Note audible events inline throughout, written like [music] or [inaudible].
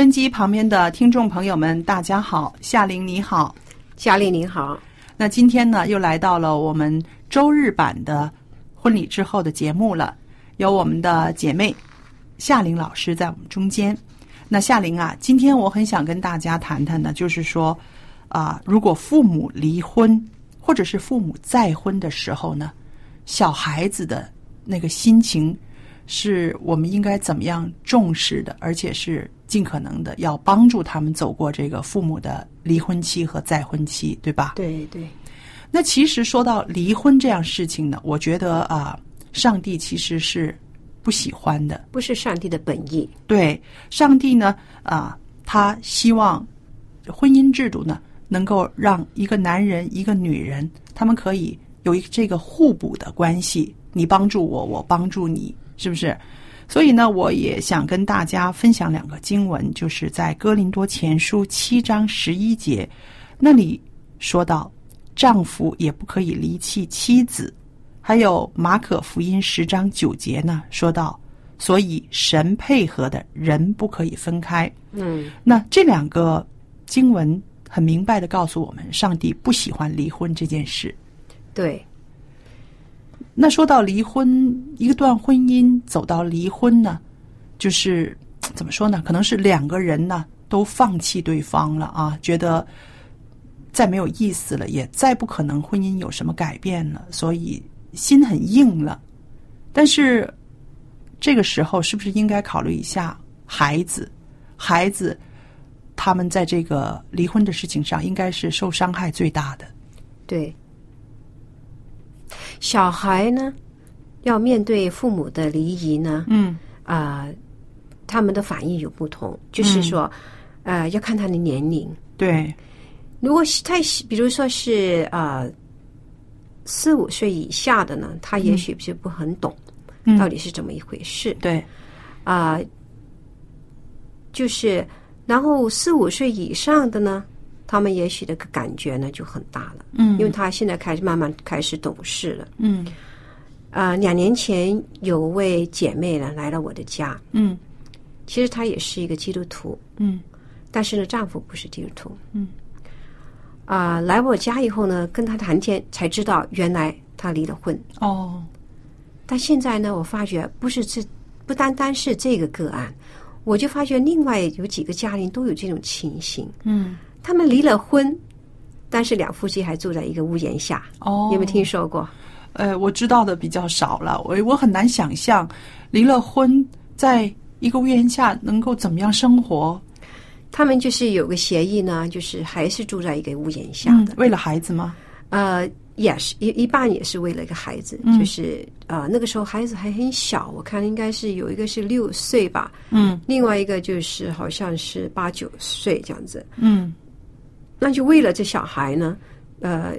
收音机旁边的听众朋友们，大家好，夏玲你好，夏玲你好。那今天呢，又来到了我们周日版的婚礼之后的节目了，有我们的姐妹夏玲老师在我们中间。那夏玲啊，今天我很想跟大家谈谈呢，就是说啊，如果父母离婚或者是父母再婚的时候呢，小孩子的那个心情，是我们应该怎么样重视的，而且是。尽可能的要帮助他们走过这个父母的离婚期和再婚期，对吧？对对。那其实说到离婚这样事情呢，我觉得啊，上帝其实是不喜欢的，不是上帝的本意。对，上帝呢啊，他希望婚姻制度呢能够让一个男人一个女人，他们可以有一这个互补的关系，你帮助我，我帮助你，是不是？所以呢，我也想跟大家分享两个经文，就是在哥林多前书七章十一节，那里说到，丈夫也不可以离弃妻子；还有马可福音十章九节呢，说到，所以神配合的人不可以分开。嗯，那这两个经文很明白的告诉我们，上帝不喜欢离婚这件事。对。那说到离婚，一段婚姻走到离婚呢，就是怎么说呢？可能是两个人呢都放弃对方了啊，觉得再没有意思了，也再不可能婚姻有什么改变了，所以心很硬了。但是这个时候，是不是应该考虑一下孩子？孩子他们在这个离婚的事情上，应该是受伤害最大的。对。小孩呢，要面对父母的离异呢，嗯啊，他们的反应有不同，就是说，呃，要看他的年龄。对，如果是太，比如说是啊，四五岁以下的呢，他也许就不很懂到底是怎么一回事。对，啊，就是，然后四五岁以上的呢。他们也许的感觉呢就很大了，嗯，因为他现在开始慢慢开始懂事了，嗯，啊，两年前有位姐妹呢来了我的家，嗯，其实她也是一个基督徒，嗯，但是呢丈夫不是基督徒，嗯，啊，来我家以后呢跟她谈天才知道原来她离了婚，哦，但现在呢我发觉不是这不单单是这个个案，我就发觉另外有几个家庭都有这种情形，嗯。他们离了婚，但是两夫妻还住在一个屋檐下。哦，有没有听说过？呃，我知道的比较少了。我我很难想象，离了婚在一个屋檐下能够怎么样生活。他们就是有个协议呢，就是还是住在一个屋檐下的。为了孩子吗？呃，也是一一半也是为了一个孩子，就是呃那个时候孩子还很小，我看应该是有一个是六岁吧，嗯，另外一个就是好像是八九岁这样子，嗯。那就为了这小孩呢，呃，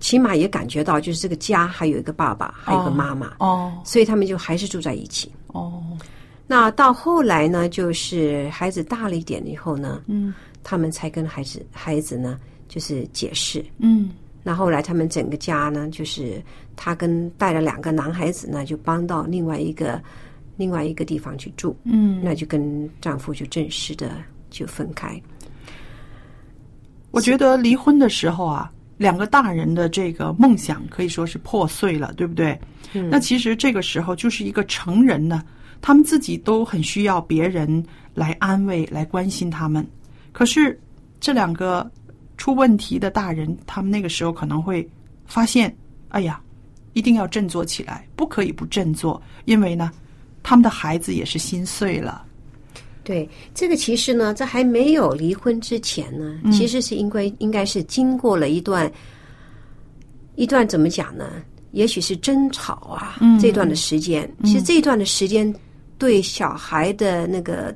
起码也感觉到就是这个家还有一个爸爸，还有个妈妈哦，所以他们就还是住在一起哦。那到后来呢，就是孩子大了一点以后呢，嗯他们才跟孩子孩子呢，就是解释。嗯那后来他们整个家呢，就是他跟带了两个男孩子呢，就搬到另外一个另外一个地方去住，嗯，那就跟丈夫就正式的就分开。我觉得离婚的时候啊，两个大人的这个梦想可以说是破碎了，对不对？嗯那其实这个时候就是一个成人呢，他们自己都很需要别人来安慰、来关心他们。可是这两个出问题的大人，他们那个时候可能会发现，哎呀，一定要振作起来，不可以不振作，因为呢，他们的孩子也是心碎了。对，这个其实呢，在还没有离婚之前呢，其实是应该应该是经过了一段一段怎么讲呢？也许是争吵啊，这段的时间，其实这段的时间对小孩的那个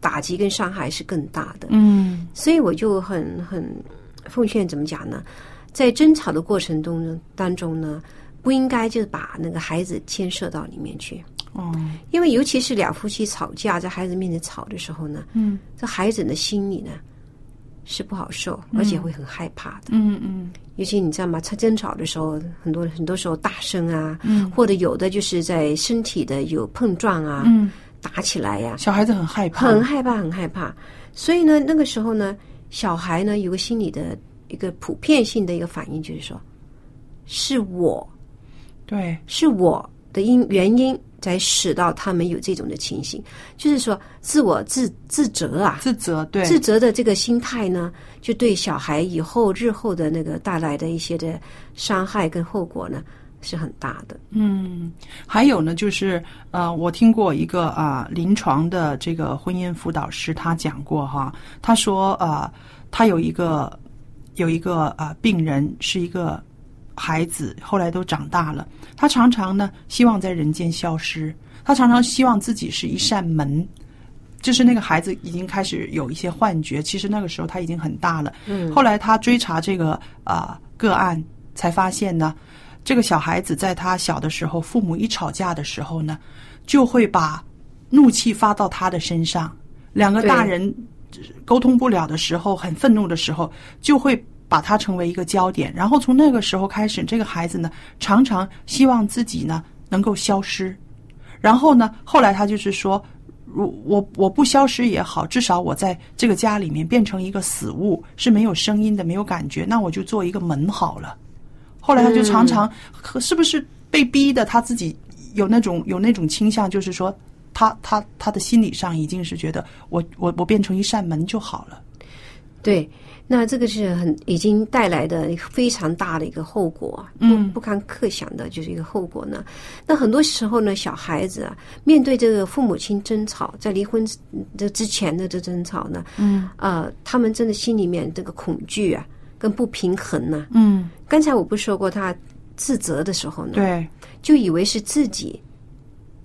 打击跟伤害是更大的。嗯所以我就很很奉劝怎么讲呢？在争吵的过程中，当中呢，不应该就是把那个孩子牵涉到里面去。哦。因为尤其是两夫妻吵架，在孩子面前吵的时候呢，嗯。这孩子的心里呢是不好受，而且会很害怕的。嗯嗯。尤其你知道吗？他争吵的时候，很多很多时候大声啊，嗯。或者有的就是在身体的有碰撞啊，嗯，打起来呀、小孩子很害怕，很害怕，很害怕。所以呢，那个时候呢，小孩呢有个心理的一个普遍性的一个反应，就是说，是我对，是我的因原因，才使到他们有这种的情形，就是说自我自自责啊，自责，对，自责的这个心态呢，就对小孩以后日后的那个带来的一些的伤害跟后果呢，是很大的。嗯，还有呢，就是呃，我听过一个啊、临床的这个婚姻辅导师，他讲过哈，他说呃，他有一个有一个啊、病人是一个孩子，后来都长大了，他常常呢希望在人间消失，他常常希望自己是一扇门。就是那个孩子已经开始有一些幻觉，其实那个时候他已经很大了。嗯后来他追查这个啊、个案，才发现呢，这个小孩子在他小的时候，父母一吵架的时候呢，就会把怒气发到他的身上。两个大人沟通不了的时候，很愤怒的时候，就会把他成为一个焦点。然后从那个时候开始，这个孩子呢，常常希望自己呢能够消失。然后呢，后来他就是说，如我我不消失也好，至少我在这个家里面变成一个死物，是没有声音的，没有感觉，那我就做一个门好了。后来他就常常，是不是被逼的，他自己有那种有那种倾向，就是说，他他他的心理上已经是觉得我我我变成一扇门就好了。对，那这个是很已经带来的非常大的一个后果，嗯不不堪设想的，就是一个后果呢。那很多时候呢，小孩子啊，面对这个父母亲争吵，在离婚这之前的这争吵呢，嗯。呃，他们真的心里面这个恐惧啊，跟不平衡呢、嗯，刚才我不是说过，他自责的时候呢，对，就以为是自己，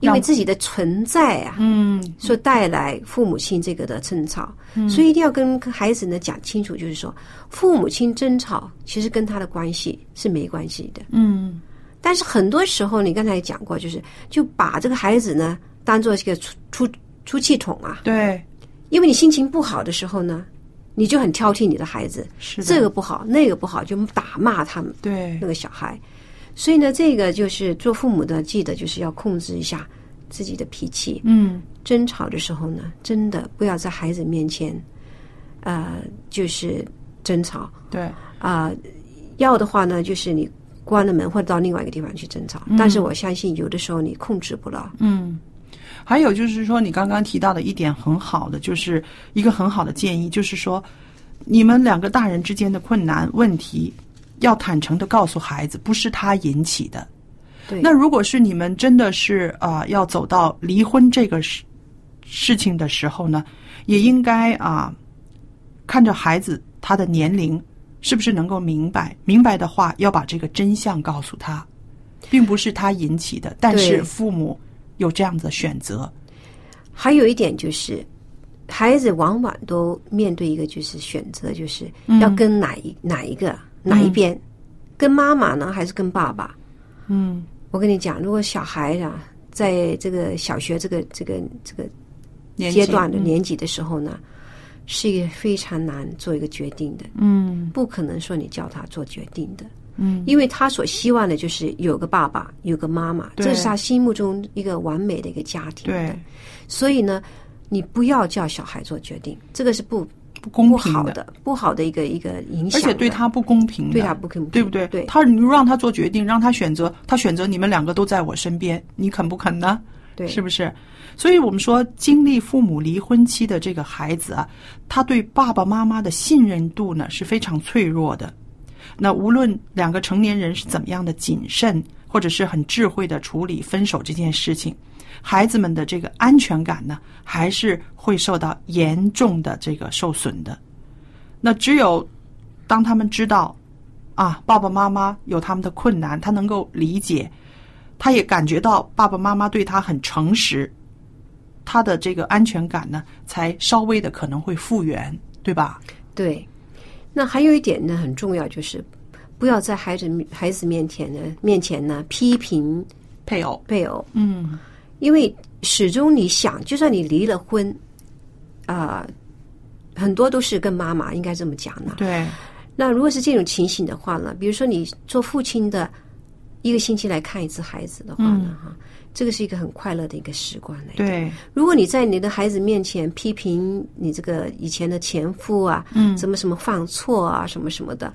因为自己的存在啊，嗯所带来父母亲这个的争吵，所以一定要跟孩子呢讲清楚，就是说父母亲争吵其实跟他的关系是没关系的。嗯。但是很多时候，你刚才也讲过，就是就把这个孩子呢当做这个出出出气筒啊，对，因为你心情不好的时候呢，你就很挑剔你的孩子，是这个不好，那个不好，就打骂他们对。那个小孩。所以呢，这个就是做父母的，记得就是要控制一下自己的脾气。嗯争吵的时候呢，真的不要在孩子面前，呃，就是争吵对，啊、要的话呢，就是你关了门或者到另外一个地方去争吵。但是我相信有的时候你控制不了。嗯。还有就是说，你刚刚提到的一点很好的，就是一个很好的建议，就是说，你们两个大人之间的困难问题，要坦诚的告诉孩子，不是他引起的。对，那如果是你们真的是啊、要走到离婚这个事事情的时候呢，也应该啊、看着孩子他的年龄是不是能够明白，明白的话要把这个真相告诉他，并不是他引起的，但是父母有这样子的选择。还有一点就是，孩子往往都面对一个就是选择，就是嗯。要跟哪一、哪一个哪一边，跟妈妈呢，还是跟爸爸？嗯我跟你讲，如果小孩啊在这个小学这个这个这个阶段的嗯。年纪的时候呢，是一个非常难做一个决定的，嗯。不可能说你叫他做决定的，嗯，因为他所希望的就是有个爸爸，有个妈妈，这是他心目中一个完美的一个家庭对，所以呢，你不要叫小孩做决定，这个是不不公平的，好的，不好的一个一个影响，而且对他不公平的，对他不公平，对不对？对，他你让他做决定，让他选择，他选择你们两个都在我身边，你肯不肯呢？对，是不是？所以我们说，经历父母离婚期的这个孩子啊，他对爸爸妈妈的信任度呢是非常脆弱的。那无论两个成年人是怎么样的谨慎，或者是很智慧的处理分手这件事情，孩子们的这个安全感呢，还是会受到严重的这个受损的。那只有当他们知道啊，爸爸妈妈有他们的困难，他能够理解，他也感觉到爸爸妈妈对他很诚实，他的这个安全感呢，才稍微的可能会复原，对吧？对，那还有一点呢，很重要，就是不要在孩子孩子面前呢面前呢批评配偶，配偶，嗯，因为始终你想，就算你离了婚，啊、很多都是跟妈妈应该这么讲的。对，那如果是这种情形的话呢，比如说你做父亲的，一个星期来看一次孩子的话呢，哈、这个是一个很快乐的一个时光来的。对，如果你在你的孩子面前批评你这个以前的前夫啊，嗯什么什么犯错啊，什么什么的，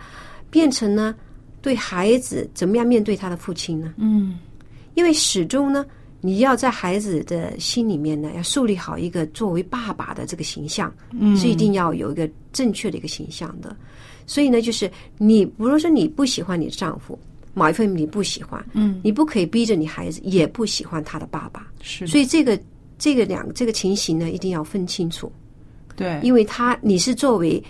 变成呢对孩子怎么样面对他的父亲呢？嗯，因为始终呢，你要在孩子的心里面呢，要树立好一个作为爸爸的这个形象，嗯。是一定要有一个正确的一个形象的。所以呢，就是你，比如说你不喜欢你的丈夫，某一份你不喜欢，嗯，你不可以逼着你孩子也不喜欢他的爸爸。是，所以这个这个两这个情形呢，一定要分清楚，对，因为他你是作为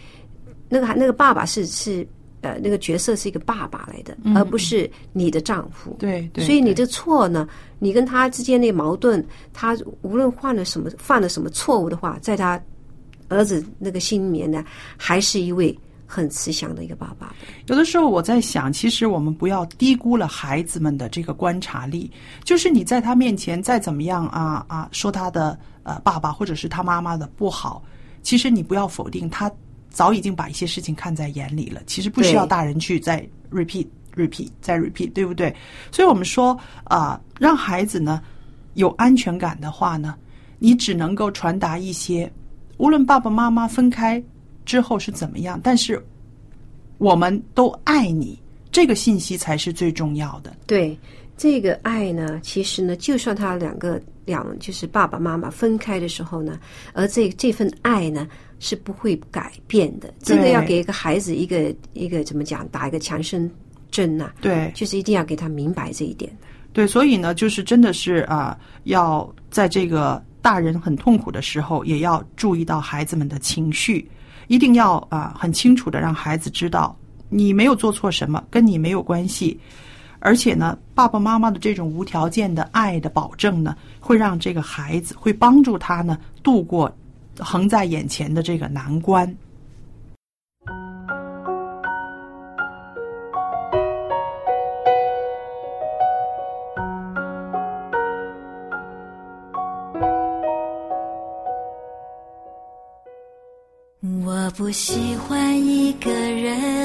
那个那个爸爸是是呃那个角色是一个爸爸来的，而不是你的丈夫。嗯对对，所以你的错呢，你跟他之间的矛盾，他无论犯了什么犯了什么错误的话，在他儿子那个心里面呢，还是一位很慈祥的一个爸爸。有的时候我在想，其实我们不要低估了孩子们的这个观察力。就是你在他面前再怎么样啊啊说他的呃爸爸或者是他妈妈的不好，其实你不要否定他早已经把一些事情看在眼里了。其实不需要大人去再 repeat repeat 再 repeat，对不对？所以我们说啊、让孩子呢有安全感的话呢，你只能够传达一些，无论爸爸妈妈分开之后是怎么样，但是我们都爱你，这个信息才是最重要的。对这个爱呢，其实呢，就算他两个两就是爸爸妈妈分开的时候呢，而这这份爱呢是不会改变的。这个要给一个孩子一个一个怎么讲，打一个强身针呐、对就是一定要给他明白这一点。对，所以呢，就是真的是啊、要在这个大人很痛苦的时候，也要注意到孩子们的情绪，一定要啊、很清楚的让孩子知道，你没有做错什么，跟你没有关系。而且呢，爸爸妈妈的这种无条件的爱的保证呢，会让这个孩子会帮助他呢度过横在眼前的这个难关。我不喜欢一个人，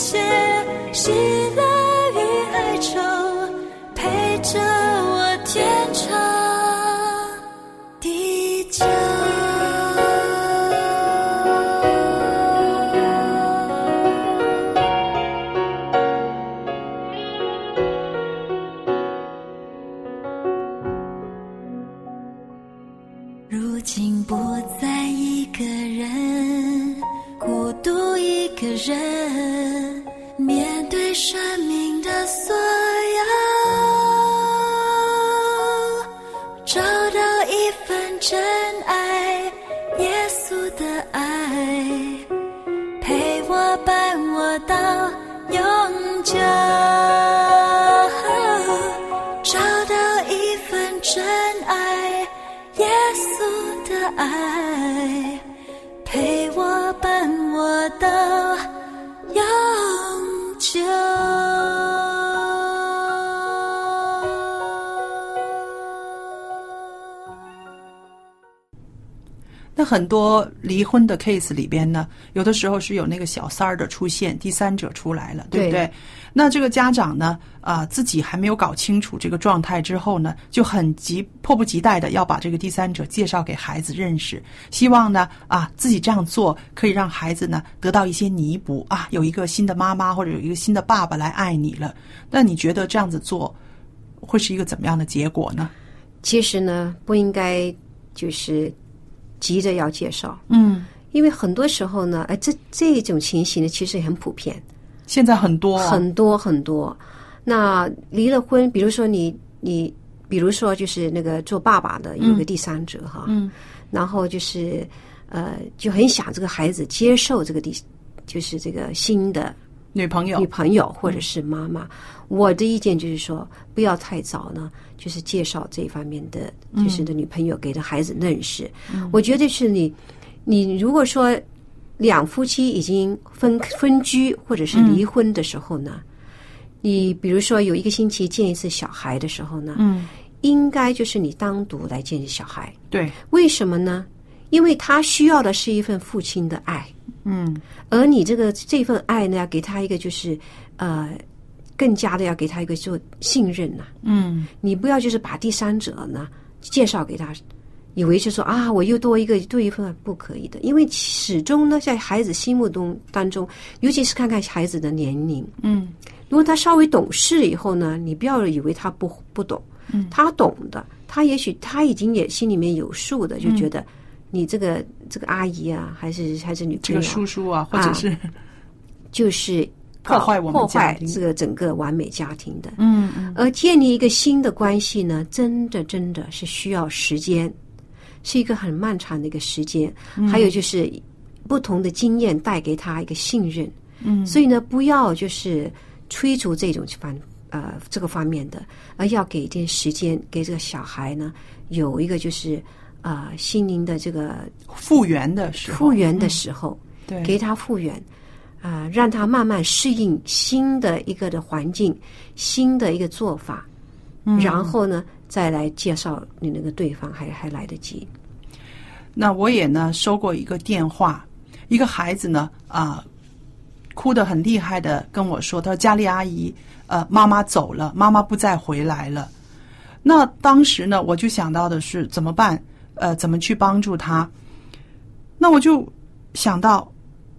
一切，喜乐耶稣的爱，陪我伴我到很多离婚的 case 里边呢，有的时候是有那个小三儿的出现，第三者出来了，对不对？对那这个家长呢，啊、自己还没有搞清楚这个状态之后呢，就很急迫不及待的要把这个第三者介绍给孩子认识，希望呢，啊，自己这样做可以让孩子呢得到一些弥补啊，有一个新的妈妈或者有一个新的爸爸来爱你了。那你觉得这样子做会是一个怎么样的结果呢？其实呢，不应该就是急着要介绍，嗯，因为很多时候呢，哎，这这种情形呢，其实也很普遍。现在很多、哦、很多很多。那离了婚，比如说你你，比如说就是那个做爸爸的有个第三者哈，嗯，然后就是呃就很想这个孩子接受这个第就是这个新的女朋友女朋友或者是妈妈。我的意见就是说，不要太早呢，就是介绍这方面的，就是的女朋友给的孩子认识。我觉得是你，你如果说两夫妻已经分分居或者是离婚的时候呢，你比如说有一个星期见一次小孩的时候呢，嗯，应该就是你单独来见小孩。对，为什么呢？因为他需要的是一份父亲的爱，嗯。而你这个这份爱呢，要给他一个就是呃，更加的要给他一个就信任呐、嗯。你不要就是把第三者呢介绍给他，以为就说啊，我又多一个多一份，不可以的，因为始终呢，在孩子心目中当中，尤其是看看孩子的年龄，嗯。如果他稍微懂事以后呢，你不要以为他不不懂，嗯。他懂的，他也许他已经也心里面有数的，就觉得你这个这个阿姨啊，还是还是女这个朋友这个，叔叔啊，或者是就是 [laughs] 破坏我们破坏这个整个完美家庭的。嗯嗯而建立一个新的关系呢，真的真的是需要时间，是一个很漫长的一个时间。嗯还有就是不同的经验带给他一个信任。嗯所以呢，不要就是催促这种方呃这个方面的，而要给一点时间给这个小孩呢有一个就是呃心灵的这个复原的时候，复原的时候。对，给他复原，啊、让他慢慢适应新的一个的环境，新的一个做法，然后呢，再来介绍你那个对方还还来得及。那我也呢收过一个电话，一个孩子呢啊、哭得很厉害的跟我说，他说佳丽阿姨，呃，妈妈走了，妈妈不再回来了。那当时呢，我就想到的是怎么办？呃，怎么去帮助他？那我就想到，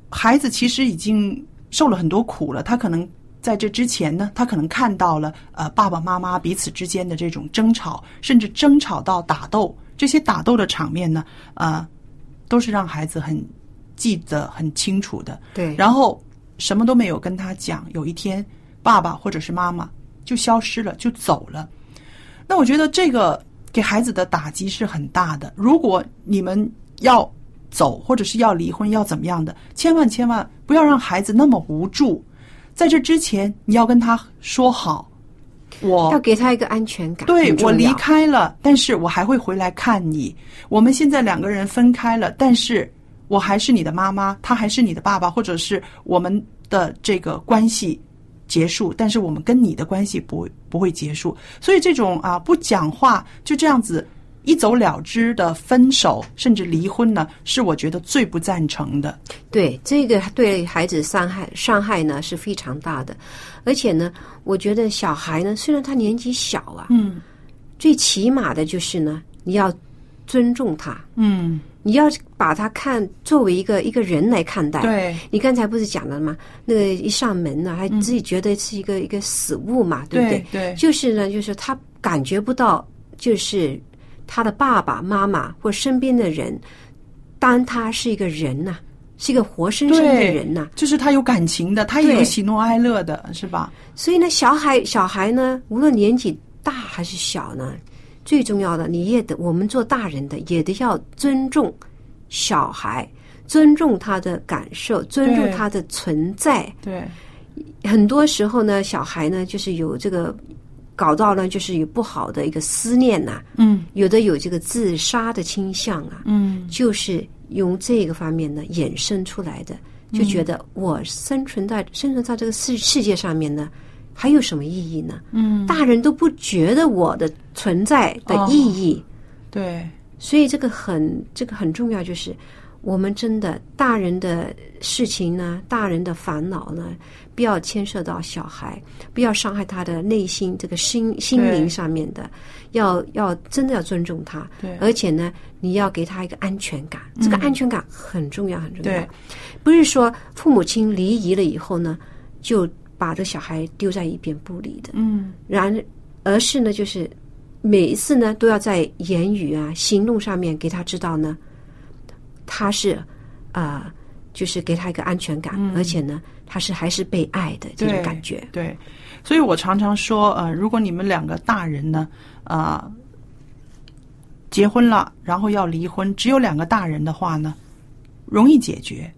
孩子其实已经受了很多苦了，他可能在这之前呢，他可能看到了呃爸爸妈妈彼此之间的这种争吵，甚至争吵到打斗，这些打斗的场面呢，呃，都是让孩子很记得很清楚的。对然后什么都没有跟他讲，有一天爸爸或者是妈妈就消失了，就走了。那我觉得这个给孩子的打击是很大的。如果你们要走，或者是要离婚，要怎么样的，千万千万不要让孩子那么无助。在这之前，你要跟他说好，我要给他一个安全感。对我离开了，但是我还会回来看你。我们现在两个人分开了，但是我还是你的妈妈，他还是你的爸爸，或者是我们的这个关系结束，但是我们跟你的关系不会不会结束。所以这种啊不讲话就这样子一走了之的分手甚至离婚呢，是我觉得最不赞成的。对这个对孩子伤害伤害呢是非常大的，而且呢，我觉得小孩呢，虽然他年纪小啊，嗯最起码的就是呢，你要尊重他，嗯，你要把他看作为一个一个人来看待。对你刚才不是讲了吗？那个一扇门呢，还自己觉得是一个、一个死物嘛，对不对？对就是呢，就是他感觉不到，就是他的爸爸妈妈或身边的人，当他是一个人呐、是一个活生生的人呐、就是他有感情的，他也有喜怒哀乐的，是吧？所以呢，小孩小孩呢，无论年纪大还是小呢，最重要的，你也得我们做大人的也得要尊重小孩，尊重他的感受，尊重他的存在。对。很多时候呢，小孩呢就是有这个搞到了，就是有不好的一个思念呐、嗯。有的有这个自杀的倾向啊，嗯。就是用这个方面呢衍生出来的，就觉得我生存在生存在这个世世界上面呢，还有什么意义呢？嗯，大人都不觉得我的存在的意义，对。所以这个很这个很重要，就是我们真的大人的事情呢，大人的烦恼呢，不要牵涉到小孩，不要伤害他的内心这个心心灵上面的，要要真的要尊重他，对。而且呢，你要给他一个安全感，这个安全感很重要，很重要。对。不是说父母亲离异了以后呢，就把这小孩丢在一边不理的，嗯然而是呢，就是每一次呢，都要在言语啊、行动上面给他知道呢，他是啊、呃就是给他一个安全感，而且呢，他是还是被爱的这种感觉。对，所以我常常说，呃，如果你们两个大人呢，啊、结婚了，然后要离婚，只有两个大人的话呢，容易解决。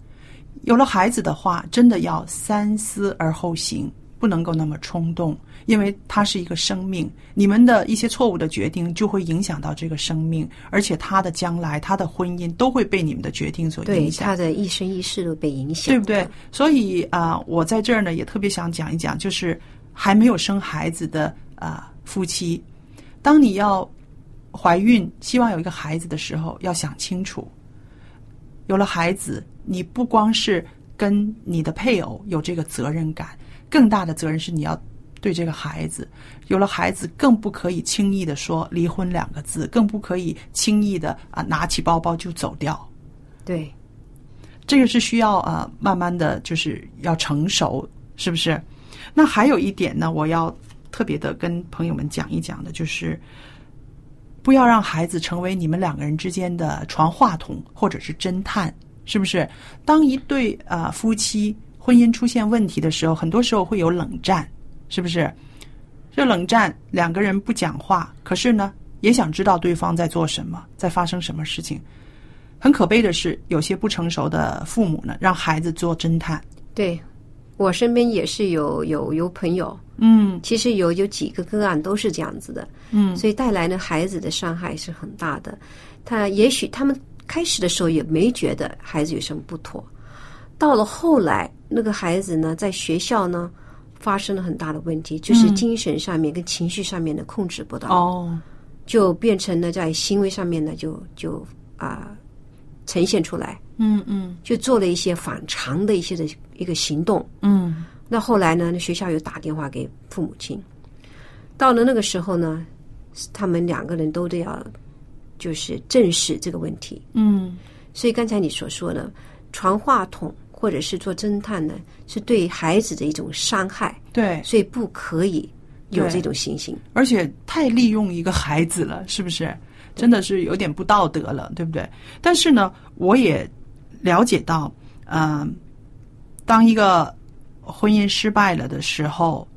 有了孩子的话，真的要三思而后行，不能够那么冲动，因为他是一个生命，你们的一些错误的决定就会影响到这个生命，而且他的将来、他的婚姻都会被你们的决定所影响。他的一生一世都被影响，对不对？？所以啊、我在这儿呢也特别想讲一讲，就是还没有生孩子的啊、夫妻，当你要怀孕，希望有一个孩子的时候，要想清楚，有了孩子，你不光是跟你的配偶有这个责任感，更大的责任是你要。对这个孩子，有了孩子，更不可以轻易的说离婚两个字，更不可以轻易的啊拿起包包就走掉。对这个是需要呃慢慢的就是要成熟，是不是？那还有一点呢，我要特别的跟朋友们讲一讲的，就是不要让孩子成为你们两个人之间的传话筒或者是侦探，是不是？当一对、呃夫妻婚姻出现问题的时候，很多时候会有冷战，是不是？这冷战，两个人不讲话，可是呢，也想知道对方在做什么，在发生什么事情。很可悲的是，有些不成熟的父母呢，让孩子做侦探。对，我身边也是有有有朋友，嗯。其实有有几个个案都是这样子的，嗯。所以带来呢孩子的伤害是很大的。他也许他们开始的时候也没觉得孩子有什么不妥，到了后来，那个孩子呢在学校呢发生了很大的问题，就是精神上面跟情绪上面的控制不到，哦，就变成了在行为上面呢就就啊、呈现出来，嗯嗯就做了一些反常的一些的一个行动。嗯那后来呢，那学校又打电话给父母亲，到了那个时候呢，他们两个人都得要就是正视这个问题。嗯，所以刚才你所说的传话筒或者是做侦探呢，是对孩子的一种伤害，对，所以不可以有这种情形。而且太利用一个孩子了，是不是？真的是有点不道德了，对不对？但是呢，我也了解到，嗯、当一个婚姻失败了的时候，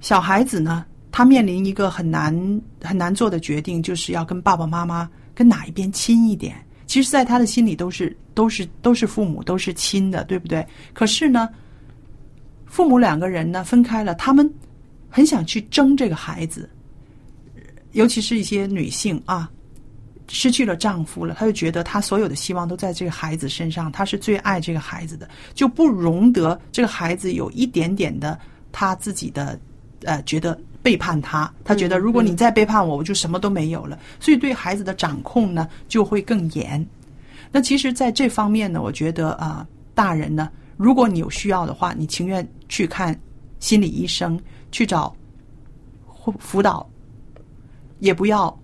小孩子呢，他面临一个很难很难做的决定，就是要跟爸爸妈妈跟哪一边亲一点。其实，在他的心里都是都是都是父母，都是亲的，对不对？可是呢，父母两个人呢分开了，他们很想去争这个孩子，尤其是一些女性啊，失去了丈夫了，她就觉得她所有的希望都在这个孩子身上，她是最爱这个孩子的，就不容得这个孩子有一点点的她自己的呃觉得背叛他，他觉得如果你再背叛我，我就什么都没有了。所以对孩子的掌控呢就会更严。那其实，在这方面呢，我觉得啊，大人呢，如果你有需要的话，你情愿去看心理医生，去找辅辅导，也不要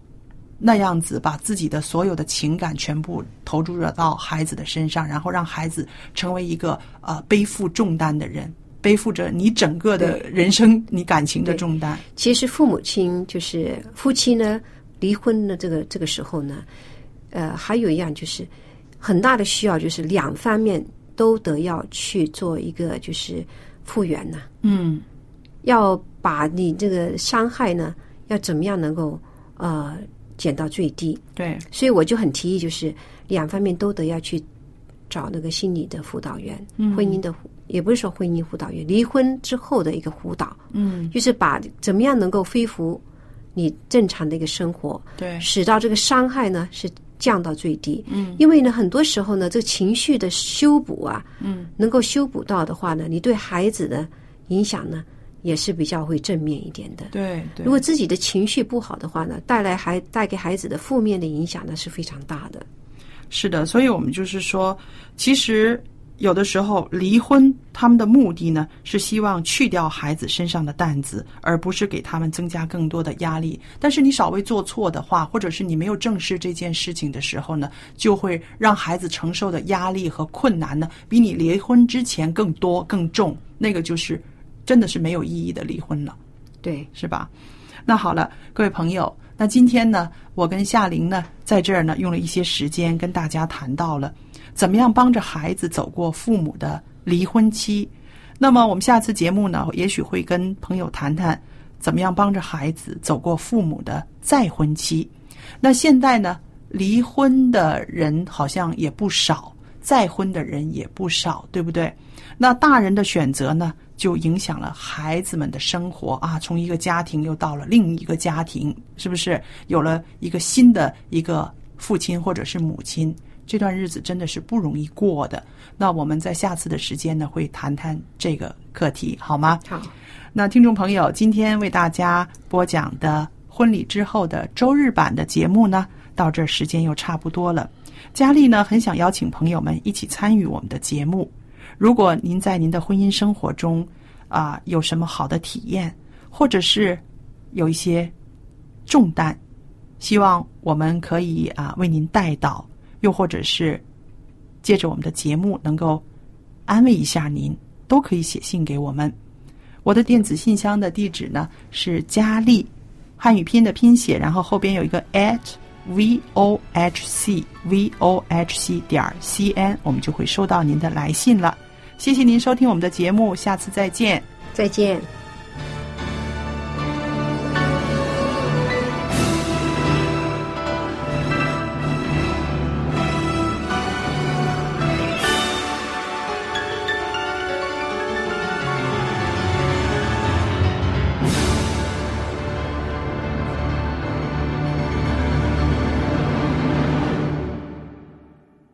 那样子把自己的所有的情感全部投注了到孩子的身上，然后让孩子成为一个呃背负重担的人，背负着你整个的人生、你感情的重担。其实父母亲就是夫妻呢，离婚的这个这个时候呢，呃，还有一样就是很大的需要，就是两方面都得要去做一个就是复原呐、嗯。要把你这个伤害呢，要怎么样能够呃减到最低。对，所以我就很提议，就是两方面都得要去找那个心理的辅导员，婚姻的也不是说婚姻辅导员，离婚之后的一个辅导，嗯。就是把怎么样能够恢复你正常的一个生活，对，使到这个伤害呢是降到最低。嗯，因为呢，很多时候呢，这个情绪的修补啊，嗯，能够修补到的话呢，你对孩子的影响呢也是比较会正面一点的。对对。如果自己的情绪不好的话呢，带来孩带给孩子的负面的影响呢是非常大的。是的，所以我们就是说，其实有的时候离婚，他们的目的呢是希望去掉孩子身上的担子，而不是给他们增加更多的压力。但是你稍微做错的话，或者是你没有正视这件事情的时候呢，就会让孩子承受的压力和困难呢，比你离婚之前更多更重。那个就是真的是没有意义的离婚了。对，是吧？那好了，各位朋友，那今天呢，我跟夏玲呢，在这儿呢，用了一些时间跟大家谈到了怎么样帮着孩子走过父母的离婚期。那么我们下次节目呢，也许会跟朋友谈谈怎么样帮着孩子走过父母的再婚期。那现在呢，离婚的人好像也不少，再婚的人也不少，对不对？那大人的选择呢，就影响了孩子们的生活啊，从一个家庭又到了另一个家庭，是不是有了一个新的一个父亲或者是母亲？这段日子真的是不容易过的。那我们在下次的时间呢，会谈谈这个课题，好吗？好，那听众朋友，今天为大家播讲的婚礼之后的周日版的节目呢，到这儿时间又差不多了。佳丽呢，很想邀请朋友们一起参与我们的节目。如果您在您的婚姻生活中啊、有什么好的体验，或者是有一些重担，希望我们可以啊、为您带到，又或者是借着我们的节目能够安慰一下您，都可以写信给我们。我的电子信箱的地址呢是佳丽，汉语拼音的拼写，然后后边有一个 at v o h c v o h c 点 c n，我们就会收到您的来信了。谢谢您收听我们的节目，下次再见。再见。